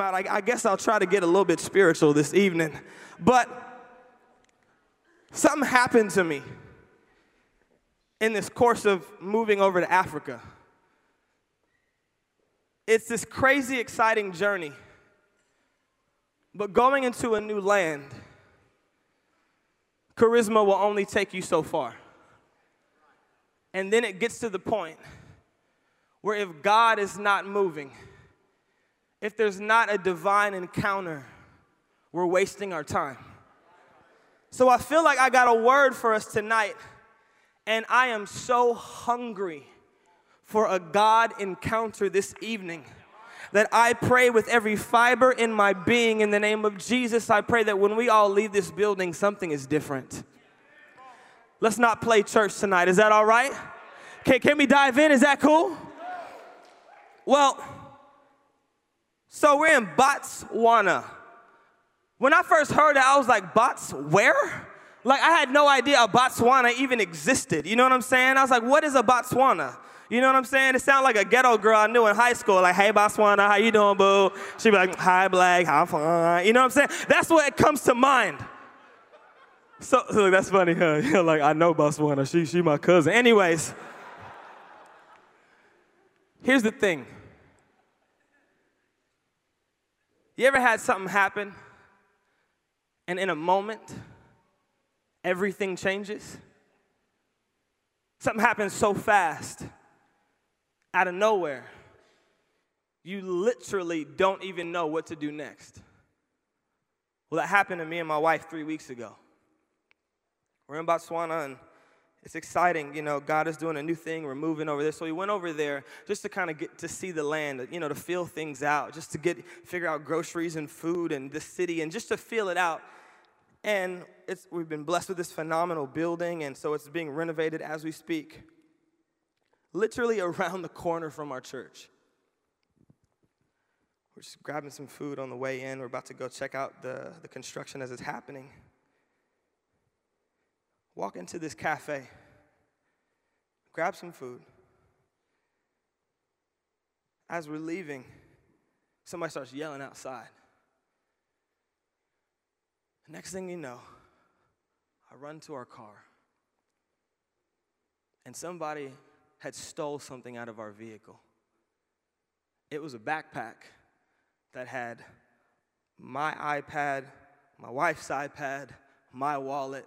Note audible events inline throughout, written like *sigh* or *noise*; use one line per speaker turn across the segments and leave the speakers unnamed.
out. I, I guess I'll try to get a little bit spiritual this evening. But something happened to me in this course of moving over to Africa. It's this crazy, exciting journey. But going into a new land, charisma will only take you so far. And then it gets to the point where if God is not moving, if there's not a divine encounter, we're wasting our time. So I feel like I got a word for us tonight, and I am so hungry for a God encounter this evening that I pray with every fiber in my being in the name of Jesus. I pray that when we all leave this building, something is different. Let's not play church tonight. Is that all right? Okay, can we dive in? Is that cool? Well, so we're in Botswana. When I first heard it, I was like, Bots, where? Like, I had no idea a Botswana even existed. You know what I'm saying? I was like, what is a Botswana? You know what I'm saying? It sounded like a ghetto girl I knew in high school. Like, hey, Botswana, how you doing, boo? She'd be like, hi, black, how fun? You know what I'm saying? That's what it comes to mind. So, *laughs* so that's funny, huh? *laughs* like, I know Botswana. She, she my cousin. Anyways, here's the thing. You ever had something happen and in a moment, everything changes? Something happens so fast, out of nowhere, you literally don't even know what to do next. Well, that happened to me and my wife three weeks ago. We're in Botswana and it's exciting. You know, God is doing a new thing. We're moving over there. So we went over there just to kind of get to see the land, you know, to feel things out, just to get figure out groceries and food and the city and just to feel it out. And it's, we've been blessed with this phenomenal building, and so it's being renovated as we speak. Literally *laughs* around the corner from our church. We're just grabbing some food on the way in. We're about to go check out the, the construction as it's happening walk into this cafe, grab some food. As we're leaving, somebody starts yelling outside. Next thing you know, I run to our car, and somebody had stole something out of our vehicle. It was a backpack that had my iPad, my wife's iPad, my wallet,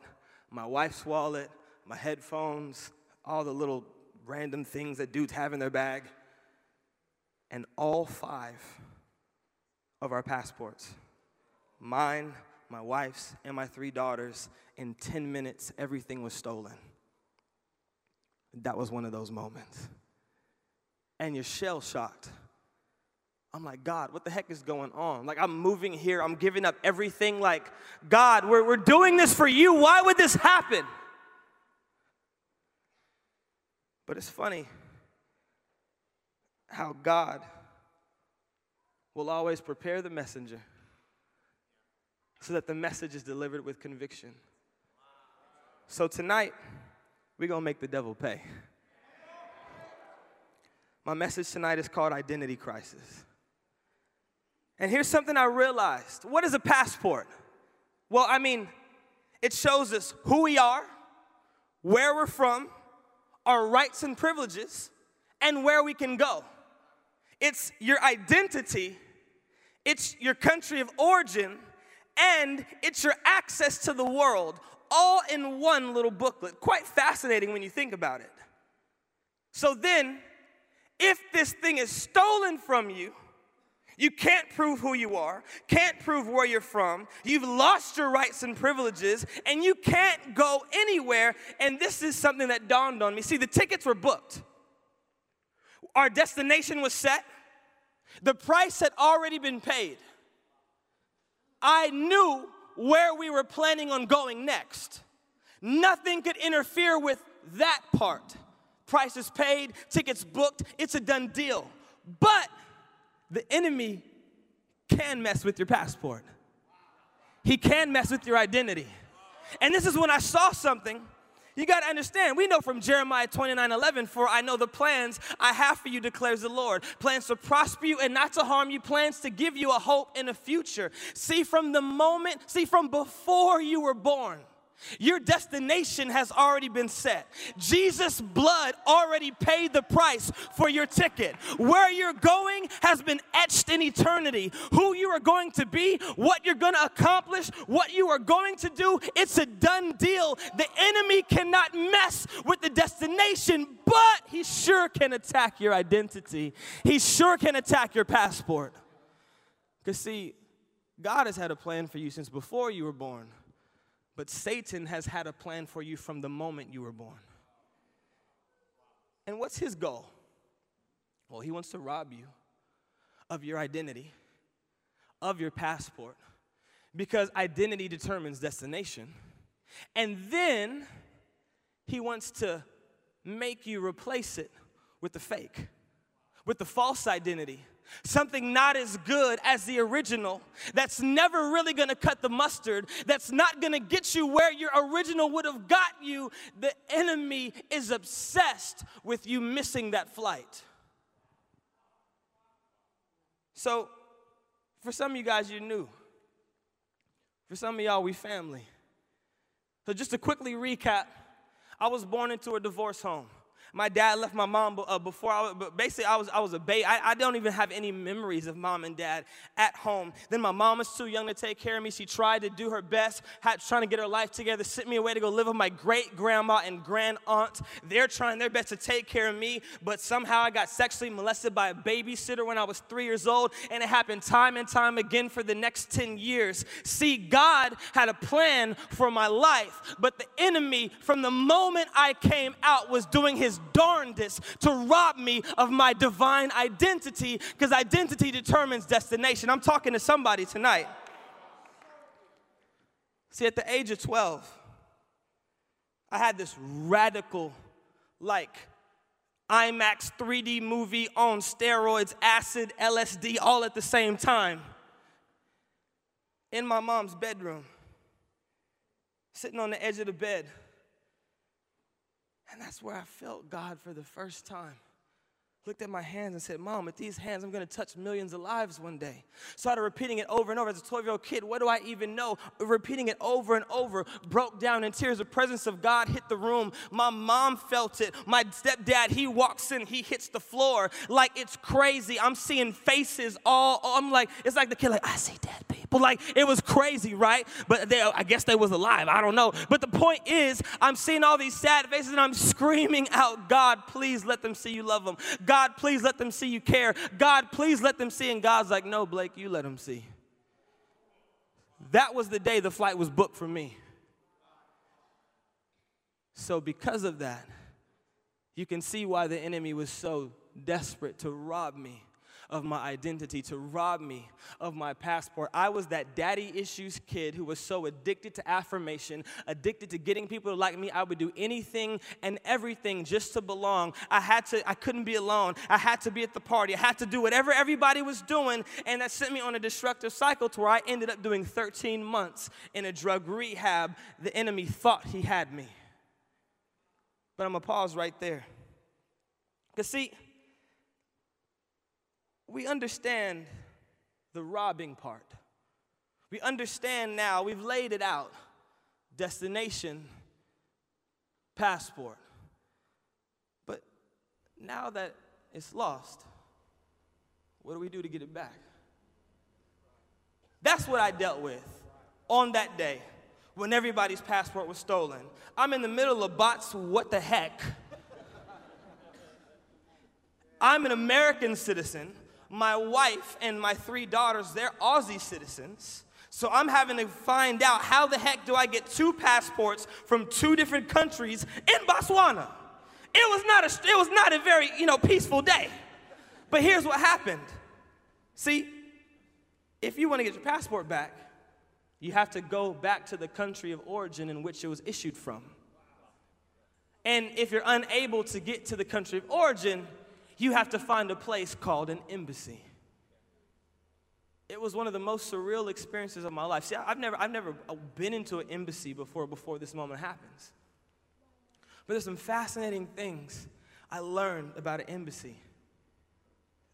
my wife's wallet, my headphones, all the little random things that dudes have in their bag, and all five of our passports mine, my wife's, and my three daughters. In 10 minutes, everything was stolen. That was one of those moments. And you're shell shocked I'm like, God, what the heck is going on? Like, I'm moving here, I'm giving up everything. Like, God, we're, we're doing this for you. Why would this happen? But it's funny how God will always prepare the messenger so that the message is delivered with conviction. So tonight, we're going to make the devil pay. My message tonight is called Identity Crisis. And here's something I realized what is a passport? Well, I mean, it shows us who we are, where we're from, our rights and privileges, and where we can go. It's your identity, it's your country of origin, and it's your access to the world, all in one little booklet. Quite fascinating when you think about it. So then, if this thing is stolen from you, you can't prove who you are, can't prove where you're from. You've lost your rights and privileges, and you can't go anywhere. And this is something that dawned on me. See, the tickets were booked, our destination was set, the price had already been paid. I knew where we were planning on going next. Nothing could interfere with that part. Price is paid, tickets booked, it's a done deal. But the enemy can mess with your passport. He can mess with your identity. And this is when I saw something You got to understand, we know from Jeremiah 29 11, for I know the plans I have for you, declares the Lord. Plans to prosper you and not to harm you, plans to give you a hope in a future. See, from the moment, see, from before you were born, your destination has already been set. Jesus' blood already paid the price for your ticket. Where you're going has been etched in eternity. Who you are going to be, what you're going to accomplish, what you are going to do, it's a done deal. The enemy cannot mess with the destination, but he sure can attack your identity. He sure can attack your passport. Because, see, God has had a plan for you since before you were born. But Satan has had a plan for you from the moment you were born. And what's his goal? Well, he wants to rob you of your identity, of your passport, because identity determines destination. And then he wants to make you replace it with the fake, with the false identity something not as good as the original, that's never really gonna cut the mustard, that's not gonna get you where your original would have got you, the enemy is obsessed with you missing that flight. So, for some of you guys, you're new. For some of y'all, we family. So, just to quickly recap, I was born into a divorce home. My dad left my mom uh, before I was, basically I was, I was a baby. I, I don't even have any memories of mom and dad at home. Then my mom was too young to take care of me. She tried to do her best, had, trying to get her life together, sent me away to go live with my great grandma and grand aunt. They're trying their best to take care of me, but somehow I got sexually molested by a babysitter when I was three years old, and it happened time and time again for the next 10 years. See, God had a plan for my life, but the enemy, from the moment I came out, was doing his darndest to rob me of my divine identity because identity determines destination. I'm talking to somebody tonight. See, at the age of 12, I had this radical, like, IMAX 3D movie on steroids, acid, LSD, all at the same time. In my mom's bedroom, sitting on the edge of the bed and that's where I felt God for the first time. Looked at my hands and said, Mom, with these hands, I'm gonna touch millions of lives one day. Started repeating it over and over. As a 12 year old kid, what do I even know? Repeating it over and over, broke down in tears. The presence of God hit the room. My mom felt it. My stepdad, he walks in, he hits the floor like it's crazy. I'm seeing faces all, I'm like, it's like the kid, like, I see dead people people. Like it was crazy, right? But they, I guess they was alive. I don't know. But the point is, I'm seeing all these sad faces and I'm screaming out, God, please let them see you love them. God, please let them see you care. God, please let them see. And God's like, no, Blake, you let them see. That was the day the flight was booked for me. So, because of that, you can see why the enemy was so desperate to rob me of my identity, to rob me of my passport. I was that daddy issues kid who was so addicted to affirmation, addicted to getting people to like me. I would do anything and everything just to belong. I had to, I couldn't be alone. I had to be at the party. I had to do whatever everybody was doing. And that sent me on a destructive cycle to where I ended up doing 13 months in a drug rehab. The enemy thought he had me. But I'm to pause right there. Because, see, we understand the robbing part. We understand now, we've laid it out destination, passport. But now that it's lost, what do we do to get it back? That's what I dealt with on that day when everybody's passport was stolen. I'm in the middle of bots, what the heck? I'm an American citizen my wife and my three daughters, they're Aussie citizens. So I'm having to find out how the heck do I get two passports from two different countries in Botswana? It was not a, it was not a very, you know, peaceful day. But here's what happened. See, if you want to get your passport back, you have to go back to the country of origin in which it was issued from. And if you're unable to get to the country of origin, you have to find a place called an embassy. It was one of the most surreal experiences of my life. See, I've never, I've never been into an embassy before, before this moment happens. But there's some fascinating things I learned about an embassy.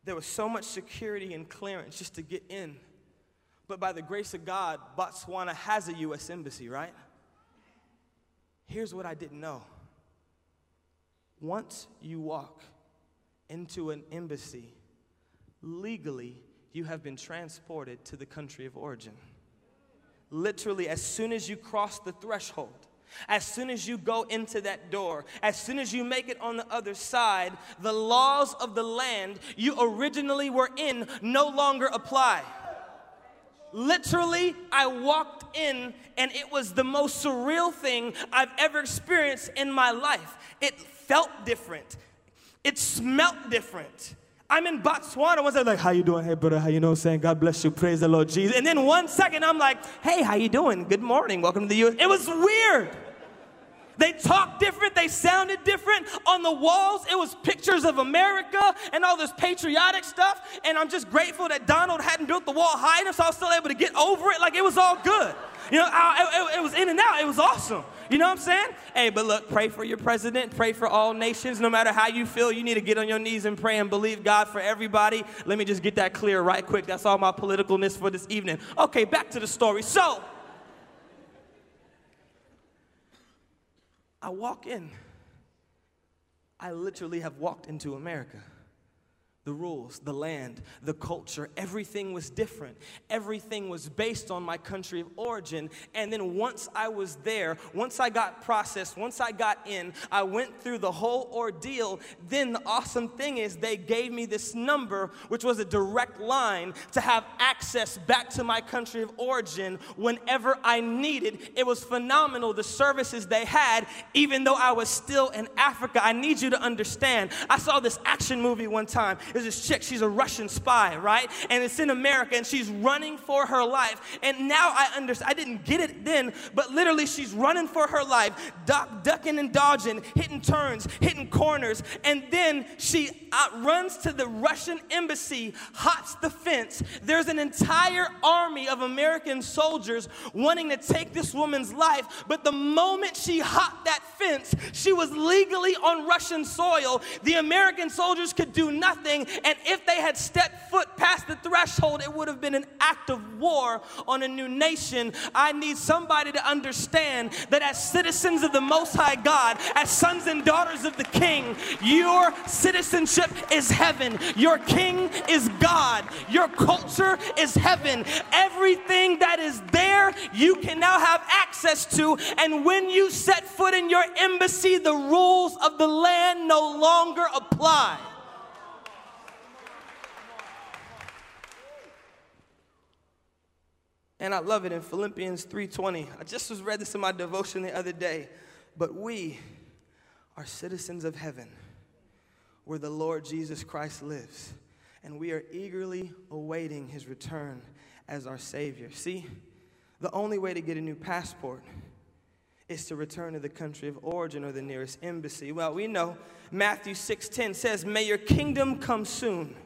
There was so much security and clearance just to get in. But by the grace of God, Botswana has a U.S. embassy, right? Here's what I didn't know. Once you walk into an embassy, legally, you have been transported to the country of origin. Literally, as soon as you cross the threshold, as soon as you go into that door, as soon as you make it on the other side, the laws of the land you originally were in no longer apply. Literally, I walked in and it was the most surreal thing I've ever experienced in my life. It felt different, it smelt different. I'm in Botswana. Once I'm like, how you doing? Hey, brother, how you know? Saying, God bless you. Praise the Lord Jesus. And then one second, I'm like, hey, how you doing? Good morning. Welcome to the U.S. It was weird. They talked different, they sounded different. On the walls, it was pictures of America and all this patriotic stuff. And I'm just grateful that Donald hadn't built the wall high enough, so I was still able to get over it. Like it was all good. You know, I, it, it was in and out. It was awesome. You know what I'm saying? Hey, but look, pray for your president, pray for all nations. No matter how you feel, you need to get on your knees and pray and believe God for everybody. Let me just get that clear right quick. That's all my politicalness for this evening. Okay, back to the story. So, I walk in. I literally have walked into America the rules, the land, the culture, everything was different. Everything was based on my country of origin. And then once I was there, once I got processed, once I got in, I went through the whole ordeal. Then the awesome thing is they gave me this number, which was a direct line to have access back to my country of origin whenever I needed. It was phenomenal, the services they had, even though I was still in Africa. I need you to understand. I saw this action movie one time. There's this chick, she's a Russian spy, right? And it's in America and she's running for her life. And now I understand, I didn't get it then, but literally she's running for her life, duck, ducking and dodging, hitting turns, hitting corners. And then she runs to the Russian embassy, hops the fence. There's an entire army of American soldiers wanting to take this woman's life. But the moment she hopped that fence, she was legally on Russian soil. The American soldiers could do nothing and if they had stepped foot past the threshold, it would have been an act of war on a new nation. I need somebody to understand that as citizens of the Most High God, as sons and daughters of the King, your citizenship is heaven. Your King is God. Your culture is heaven. Everything that is there, you can now have access to. And when you set foot in your embassy, the rules of the land no longer apply. And I love it in Philippians 3:20. I just was read this in my devotion the other day. But we are citizens of heaven, where the Lord Jesus Christ lives, and we are eagerly awaiting his return as our Savior. See, the only way to get a new passport is to return to the country of origin or the nearest embassy. Well, we know Matthew 6:10 says, "May your kingdom come soon."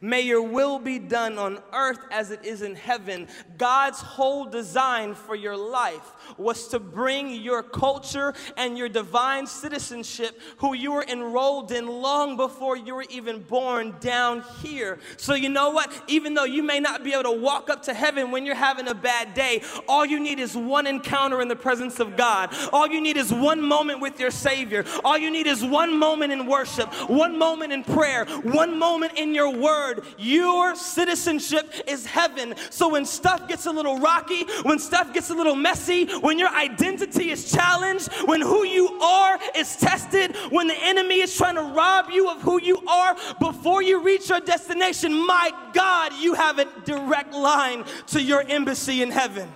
May your will be done on earth as it is in heaven. God's whole design for your life was to bring your culture and your divine citizenship, who you were enrolled in long before you were even born, down here. So, you know what? Even though you may not be able to walk up to heaven when you're having a bad day, all you need is one encounter in the presence of God. All you need is one moment with your Savior. All you need is one moment in worship, one moment in prayer, one moment in your word word. Your citizenship is heaven. So when stuff gets a little rocky, when stuff gets a little messy, when your identity is challenged, when who you are is tested, when the enemy is trying to rob you of who you are before you reach your destination, my God, you have a direct line to your embassy in heaven.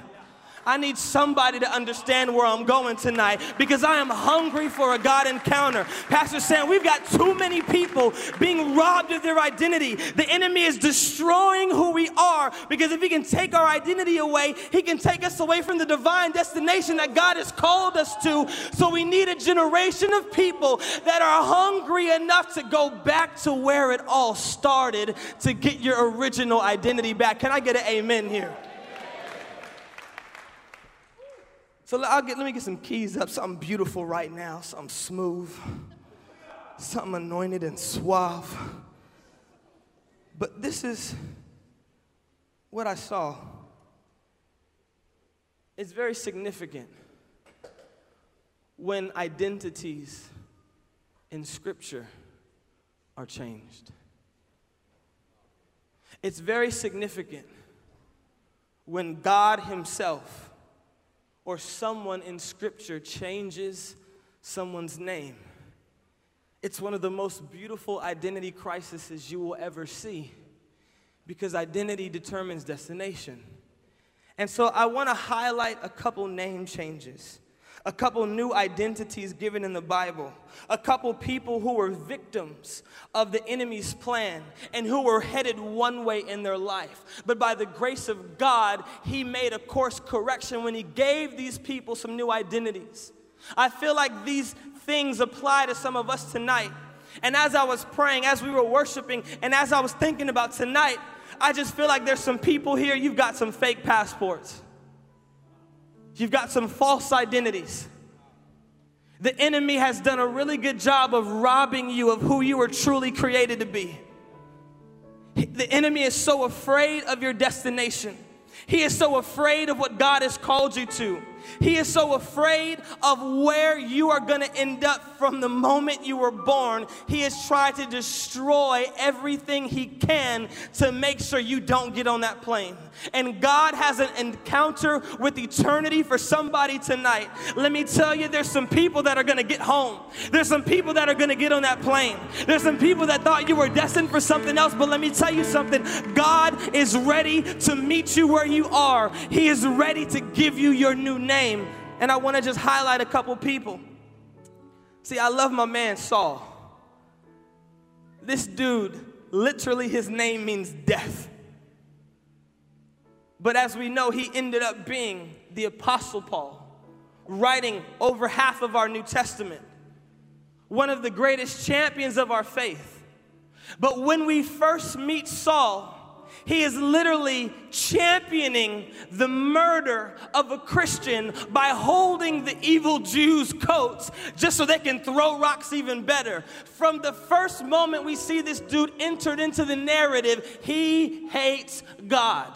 I need somebody to understand where I'm going tonight because I am hungry for a God encounter. Pastor Sam, we've got too many people being robbed of their identity. The enemy is destroying who we are because if he can take our identity away, he can take us away from the divine destination that God has called us to. So we need a generation of people that are hungry enough to go back to where it all started to get your original identity back. Can I get an amen here? So I'll get, let me get some keys up, something beautiful right now, something smooth, something anointed and suave. But this is what I saw. It's very significant when identities in Scripture are changed. It's very significant when God Himself or someone in Scripture changes someone's name. It's one of the most beautiful identity crises you will ever see because identity determines destination. And so I want to highlight a couple name changes a couple new identities given in the Bible, a couple people who were victims of the enemy's plan and who were headed one way in their life. But by the grace of God, He made a course correction when He gave these people some new identities. I feel like these things apply to some of us tonight. And as I was praying, as we were worshiping, and as I was thinking about tonight, I just feel like there's some people here, you've got some fake passports. You've got some false identities. The enemy has done a really good job of robbing you of who you were truly created to be. The enemy is so afraid of your destination. He is so afraid of what God has called you to. He is so afraid of where you are going to end up from the moment you were born. He has tried to destroy everything he can to make sure you don't get on that plane. And God has an encounter with eternity for somebody tonight. Let me tell you, there's some people that are going to get home. There's some people that are going to get on that plane. There's some people that thought you were destined for something else, but let me tell you something. God is ready to meet you where you are. He is ready to give you your new name name, and I want to just highlight a couple people. See, I love my man Saul. This dude, literally, his name means death. But as we know, he ended up being the Apostle Paul, writing over half of our New Testament, one of the greatest champions of our faith. But when we first meet Saul, he is literally championing the murder of a Christian by holding the evil Jews' coats just so they can throw rocks even better. From the first moment we see this dude entered into the narrative, he hates God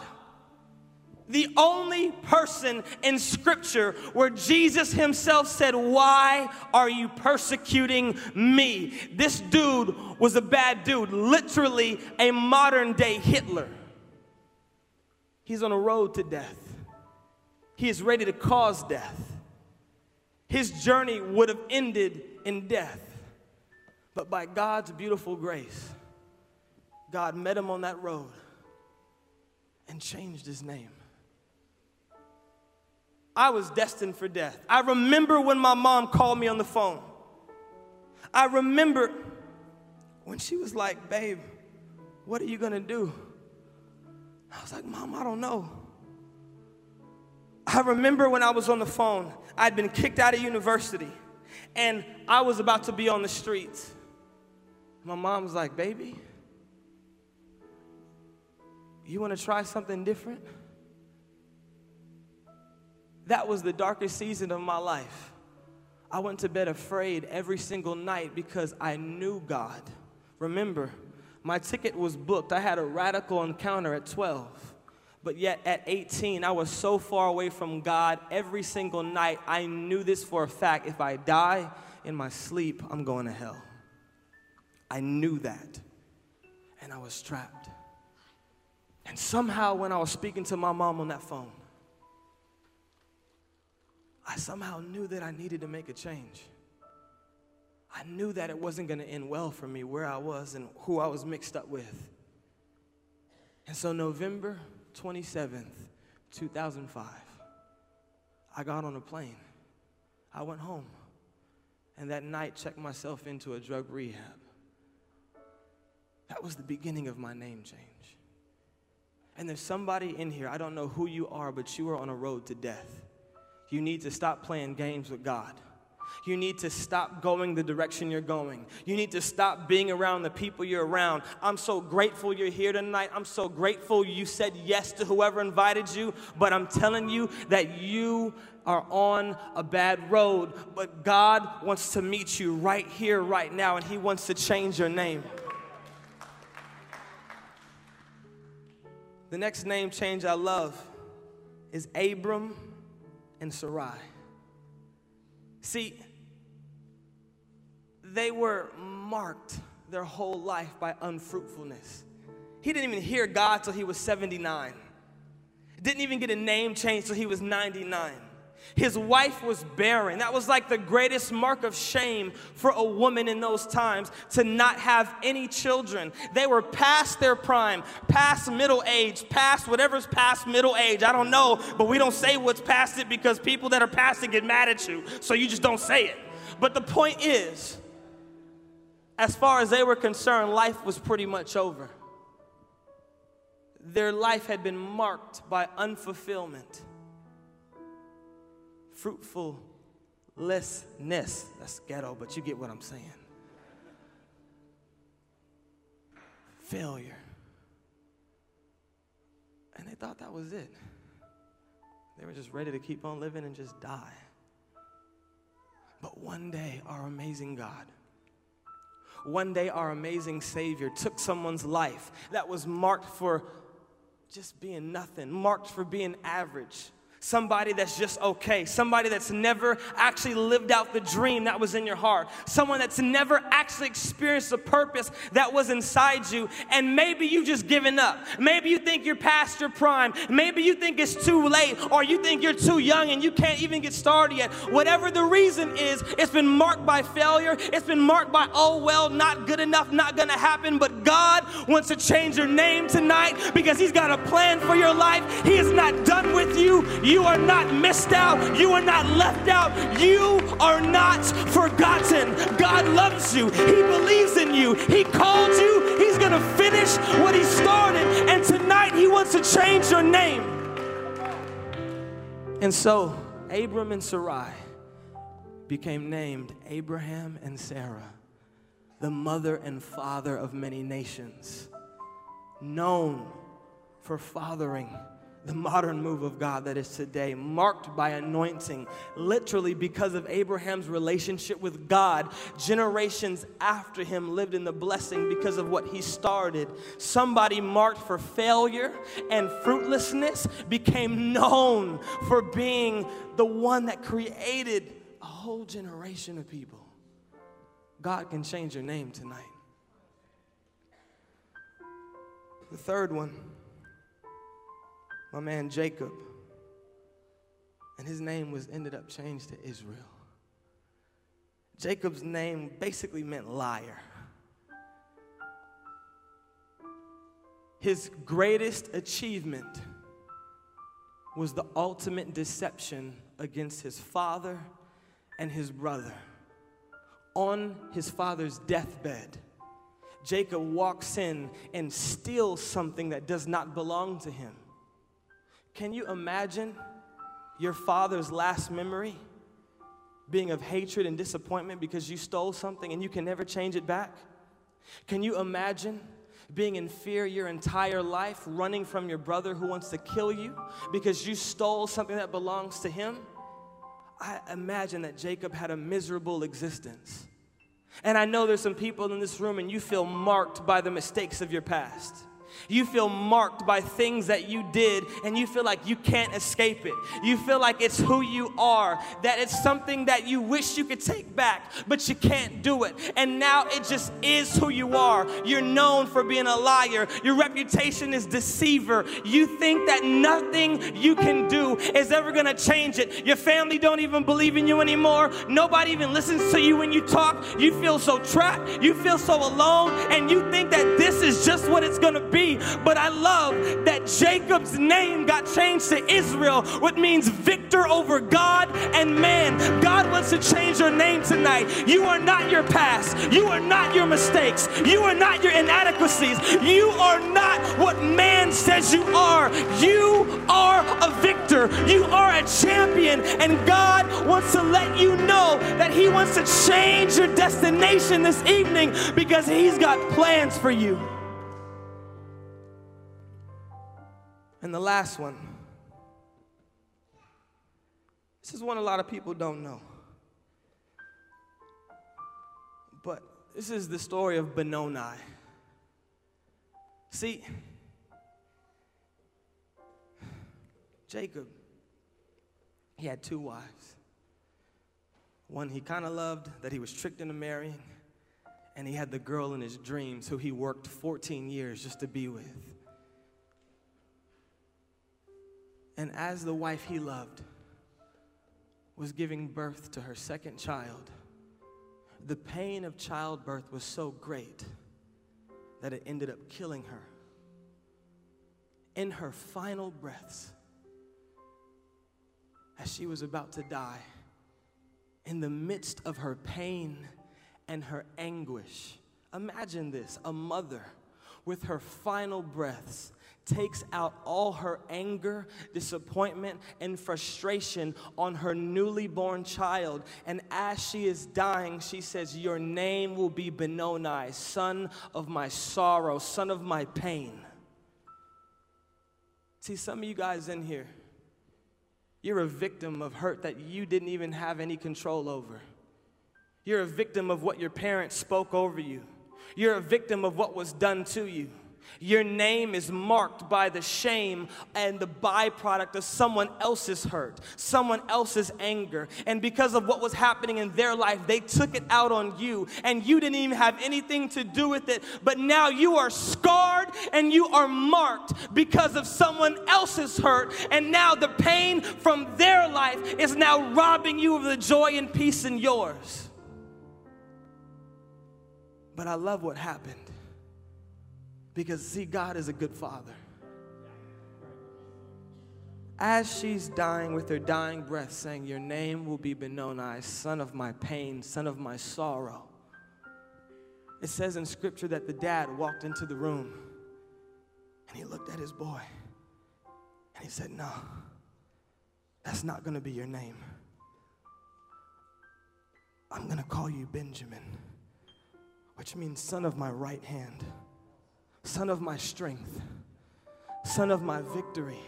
the only person in scripture where Jesus himself said, Why are you persecuting me? This dude was a bad dude, literally a modern day Hitler. He's on a road to death, he is ready to cause death. His journey would have ended in death. But by God's beautiful grace, God met him on that road and changed his name. I was destined for death. I remember when my mom called me on the phone. I remember when she was like, Babe, what are you gonna do? I was like, Mom, I don't know. I remember when I was on the phone, I'd been kicked out of university and I was about to be on the streets. My mom was like, Baby, you wanna try something different? That was the darkest season of my life. I went to bed afraid every single night because I knew God. Remember, my ticket was booked. I had a radical encounter at 12. But yet at 18, I was so far away from God every single night. I knew this for a fact. If I die in my sleep, I'm going to hell. I knew that. And I was trapped. And somehow, when I was speaking to my mom on that phone, I somehow knew that I needed to make a change. I knew that it wasn't going to end well for me where I was and who I was mixed up with. And so, November 27th, 2005, I got on a plane. I went home. And that night, checked myself into a drug rehab. That was the beginning of my name change. And there's somebody in here, I don't know who you are, but you are on a road to death. You need to stop playing games with God. You need to stop going the direction you're going. You need to stop being around the people you're around. I'm so grateful you're here tonight. I'm so grateful you said yes to whoever invited you, but I'm telling you that you are on a bad road, but God wants to meet you right here, right now, and He wants to change your name. The next name change I love is Abram and Sarai. See, they were marked their whole life by unfruitfulness. He didn't even hear God till he was 79. Didn't even get a name change till he was 99. His wife was barren. That was like the greatest mark of shame for a woman in those times to not have any children. They were past their prime, past middle age, past whatever's past middle age. I don't know, but we don't say what's past it because people that are past it get mad at you. So you just don't say it. But the point is, as far as they were concerned, life was pretty much over. Their life had been marked by unfulfillment fruitfulness. That's ghetto, but you get what I'm saying. Failure. And they thought that was it. They were just ready to keep on living and just die. But one day, our amazing God, one day, our amazing Savior took someone's life that was marked for just being nothing, marked for being average, Somebody that's just okay. Somebody that's never actually lived out the dream that was in your heart. Someone that's never actually experienced the purpose that was inside you. And maybe you just given up. Maybe you think you're past your prime. Maybe you think it's too late or you think you're too young and you can't even get started yet. Whatever the reason is, it's been marked by failure. It's been marked by, oh, well, not good enough, not gonna happen. But God wants to change your name tonight because He's got a plan for your life. He is not done with you. You you are not missed out. You are not left out. You are not forgotten. God loves you. He believes in you. He called you. He's going to finish what He started. And tonight, He wants to change your name. And so, Abram and Sarai became named Abraham and Sarah, the mother and father of many nations, known for fathering the modern move of God that is today, marked by anointing, literally because of Abraham's relationship with God. Generations after him lived in the blessing because of what he started. Somebody marked for failure and fruitlessness became known for being the one that created a whole generation of people. God can change your name tonight. The third one my man Jacob. And his name was ended up changed to Israel. Jacob's name basically meant liar. His greatest achievement was the ultimate deception against his father and his brother. On his father's deathbed, Jacob walks in and steals something that does not belong to him. Can you imagine your father's last memory being of hatred and disappointment because you stole something and you can never change it back? Can you imagine being in fear your entire life, running from your brother who wants to kill you because you stole something that belongs to him? I imagine that Jacob had a miserable existence. And I know there's some people in this room and you feel marked by the mistakes of your past. You feel marked by things that you did and you feel like you can't escape it. You feel like it's who you are, that it's something that you wish you could take back, but you can't do it. And now it just is who you are. You're known for being a liar. Your reputation is deceiver. You think that nothing you can do is ever going to change it. Your family don't even believe in you anymore. Nobody even listens to you when you talk. You feel so trapped. You feel so alone and you think that this is just what it's going to be but I love that Jacob's name got changed to Israel, which means victor over God and man. God wants to change your name tonight. You are not your past. You are not your mistakes. You are not your inadequacies. You are not what man says you are. You are a victor. You are a champion. And God wants to let you know that He wants to change your destination this evening because He's got plans for you. And the last one This is one a lot of people don't know. But this is the story of Benoni. See, Jacob, he had two wives. One he kind of loved that he was tricked into marrying, and he had the girl in his dreams who he worked 14 years just to be with. And as the wife he loved was giving birth to her second child, the pain of childbirth was so great that it ended up killing her. In her final breaths, as she was about to die, in the midst of her pain and her anguish, imagine this a mother with her final breaths takes out all her anger, disappointment, and frustration on her newly born child. And as she is dying, she says, Your name will be Benoni, son of my sorrow, son of my pain. See, some of you guys in here, you're a victim of hurt that you didn't even have any control over. You're a victim of what your parents spoke over you. You're a victim of what was done to you. Your name is marked by the shame and the byproduct of someone else's hurt, someone else's anger. And because of what was happening in their life, they took it out on you, and you didn't even have anything to do with it. But now you are scarred and you are marked because of someone else's hurt. And now the pain from their life is now robbing you of the joy and peace in yours. But I love what happened because, see, God is a good father. As she's dying with her dying breath, saying, Your name will be Benoni, son of my pain, son of my sorrow. It says in scripture that the dad walked into the room and he looked at his boy and he said, No, that's not going to be your name. I'm going to call you Benjamin, which means son of my right hand son of my strength, son of my victory.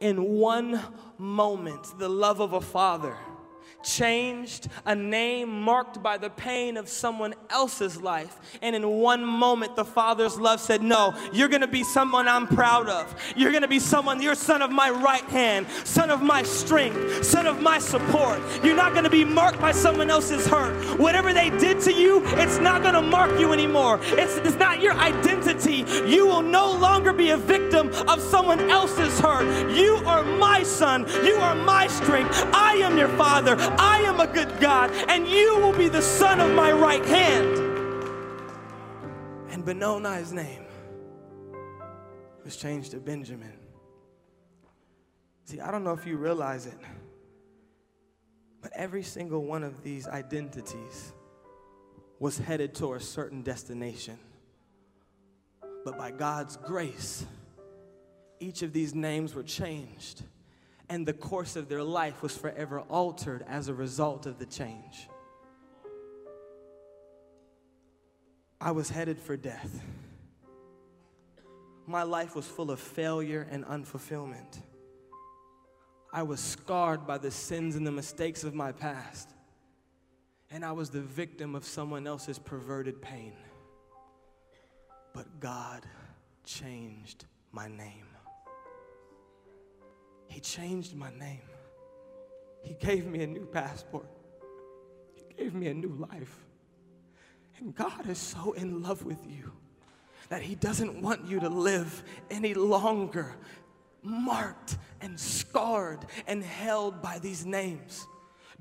In one moment, the love of a father changed a name marked by the pain of someone else's life. And in one moment, the Father's love said, No, you're gonna be someone I'm proud of. You're gonna be someone, you're son of my right hand, son of my strength, son of my support. You're not gonna be marked by someone else's hurt. Whatever they did to you, it's not gonna mark you anymore. It's, it's not your identity. You will no longer be a victim of someone else's hurt. You are my son. You are my strength. I am your father. I am a good God, and you will be the son of my right hand. And Benoni's name was changed to Benjamin. See, I don't know if you realize it, but every single one of these identities was headed to a certain destination. But by God's grace, each of these names were changed and the course of their life was forever altered as a result of the change. I was headed for death. My life was full of failure and unfulfillment. I was scarred by the sins and the mistakes of my past. And I was the victim of someone else's perverted pain. But God changed my name. He changed my name. He gave me a new passport. He gave me a new life. And God is so in love with you that He doesn't want you to live any longer marked and scarred and held by these names.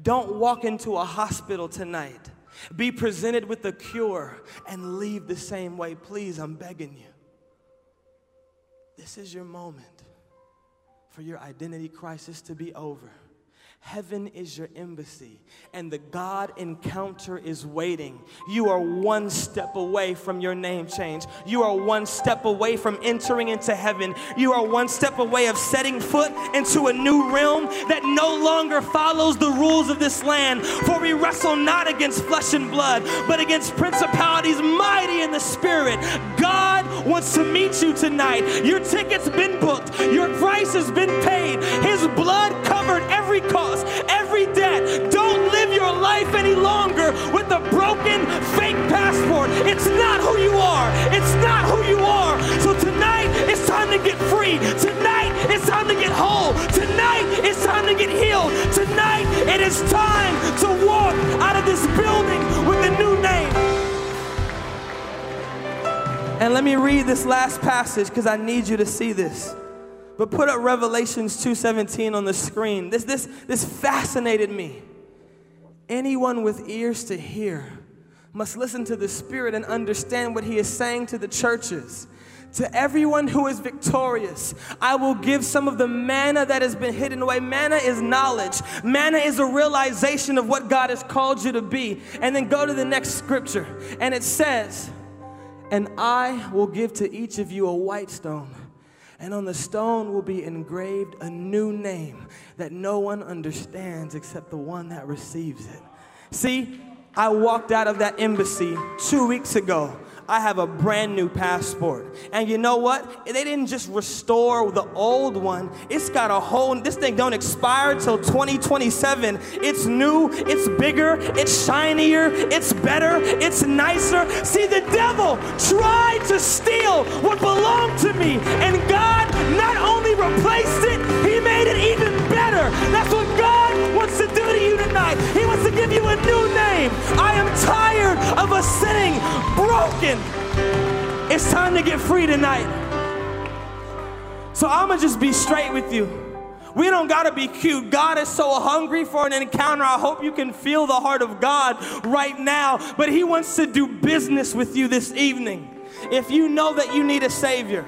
Don't walk into a hospital tonight, be presented with a cure, and leave the same way. Please, I'm begging you. This is your moment for your identity crisis to be over. Heaven is your embassy, and the God encounter is waiting. You are one step away from your name change. You are one step away from entering into heaven. You are one step away of setting foot into a new realm that no longer follows the rules of this land. For we wrestle not against flesh and blood, but against principalities mighty in the spirit. To meet you tonight. Your ticket's been booked, your price has been paid. His blood covered every every cost, every debt. Don't live your life any longer with a broken, fake passport. It's not who you are. It's not who you are. So tonight, it's time to get free. Tonight, it's time to get whole. Tonight, it's time to get healed. Tonight, it is time to walk out of this building with a new And let me read this last passage because I need you to see this. But put up Revelations 2:17 on the screen. This, this, this fascinated me. Anyone with ears to hear must listen to the Spirit and understand what He is saying to the churches. To everyone who is victorious, I will give some of the manna that has been hidden away. Manna is knowledge, manna is a realization of what God has called you to be. And then go to the next scripture, and it says, And I will give to each of you a white stone and on the stone will be engraved a new name that no one understands except the one that receives it. See, I walked out of that embassy two weeks ago I have a brand new passport. And you know what? They didn't just restore the old one. It's got a whole this thing don't expire till 2027. It's new, it's bigger, it's shinier, it's better, it's nicer. See, the devil tried to steal what belonged to me, and God not only replaced it, he made it even better. That's what a new name. I am tired of us sitting broken it's time to get free tonight. So I'm going to just be straight with you. We don't got to be cute. God is so hungry for an encounter. I hope you can feel the heart of God right now. But He wants to do business with you this evening. If you know that you need a Savior,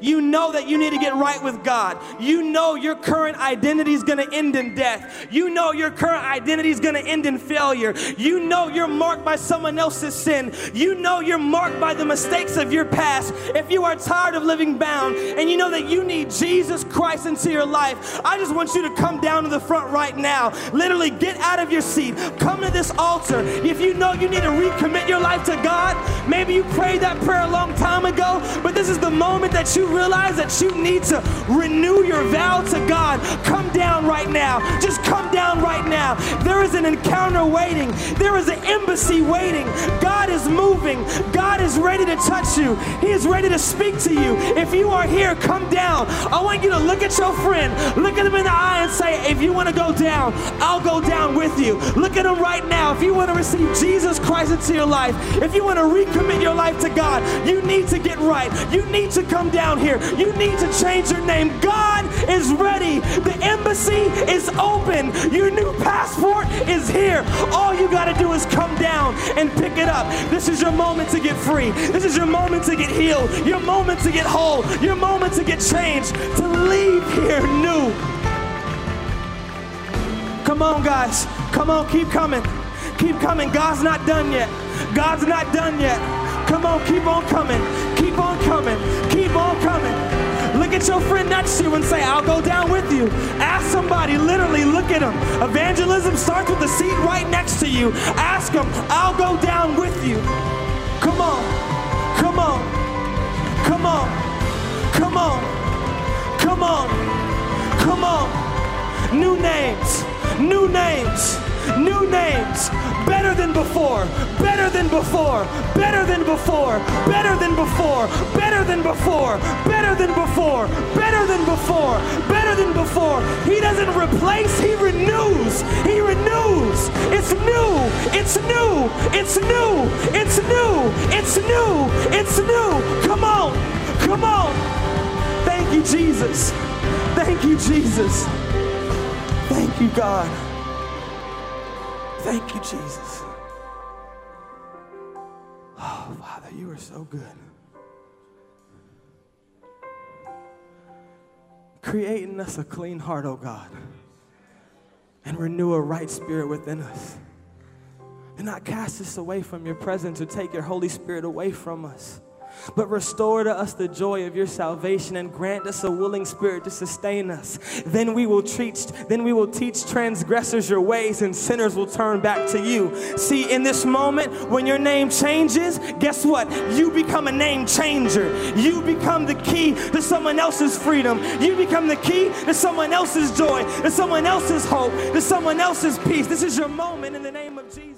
you know that you need to get right with God. You know your current identity is going to end in death. You know your current identity is going to end in failure. You know you're marked by someone else's sin. You know you're marked by the mistakes of your past. If you are tired of living bound and you know that you need Jesus Christ into your life, I just want you to come down to the front right now. Literally get out of your seat. Come to this altar. If you know you need to recommit your life to God, maybe you prayed that prayer a long time ago, but this is the moment that you realize that you need to renew your vow to God, come down right now. Just come down right now. There is an encounter waiting, there is an embassy waiting. God is moving, God is ready to touch you, He is ready to speak to you. If you are here, come down. I want you to look at your friend, look at him in the eye, and say, If you want to go down, I'll go down with you. Look at him right now. If you want to receive Jesus Christ into your life, if you want to recommit your life to God, you need to get right. You need to come down here. You need to change your name. God is ready. The embassy is open. Your new passport is here. All you got to do is come down and pick it up. This is your moment to get free. This is your moment to get healed. Your moment to get whole. Your moment to get changed. To leave here new. Come on, guys. Come on, keep coming. Keep coming. God's not done yet. God's not done yet. Come on, keep on coming. Keep on on coming. Look at your friend next to you and say, I'll go down with you. Ask somebody, literally look at them. Evangelism starts with the seat right next to you. Ask them, I'll go down with you. Come on. Come on. Come on. Come on. Come on. Come on. New names. New names new names, better than before, better than before, better than before, better than before, than before, better than before, better than before, better than before. He doesn't replace, he renews. He renews. It's new. It's new. It's new. It's new. It's new. It's new. Come on. Come on. Thank you, Jesus. Thank you, Jesus. Thank you, God. Thank you, Jesus. Oh, Father, you are so good. Create in us a clean heart, oh God, and renew a right spirit within us. And not cast us away from your presence or take your Holy Spirit away from us. But restore to us the joy of your salvation and grant us a willing spirit to sustain us. Then we will teach, then we will teach transgressors your ways and sinners will turn back to you. See, in this moment, when your name changes, guess what? You become a name changer. You become the key to someone else's freedom. You become the key to someone else's joy, to someone else's hope, to someone else's peace. This is your moment in the name of Jesus.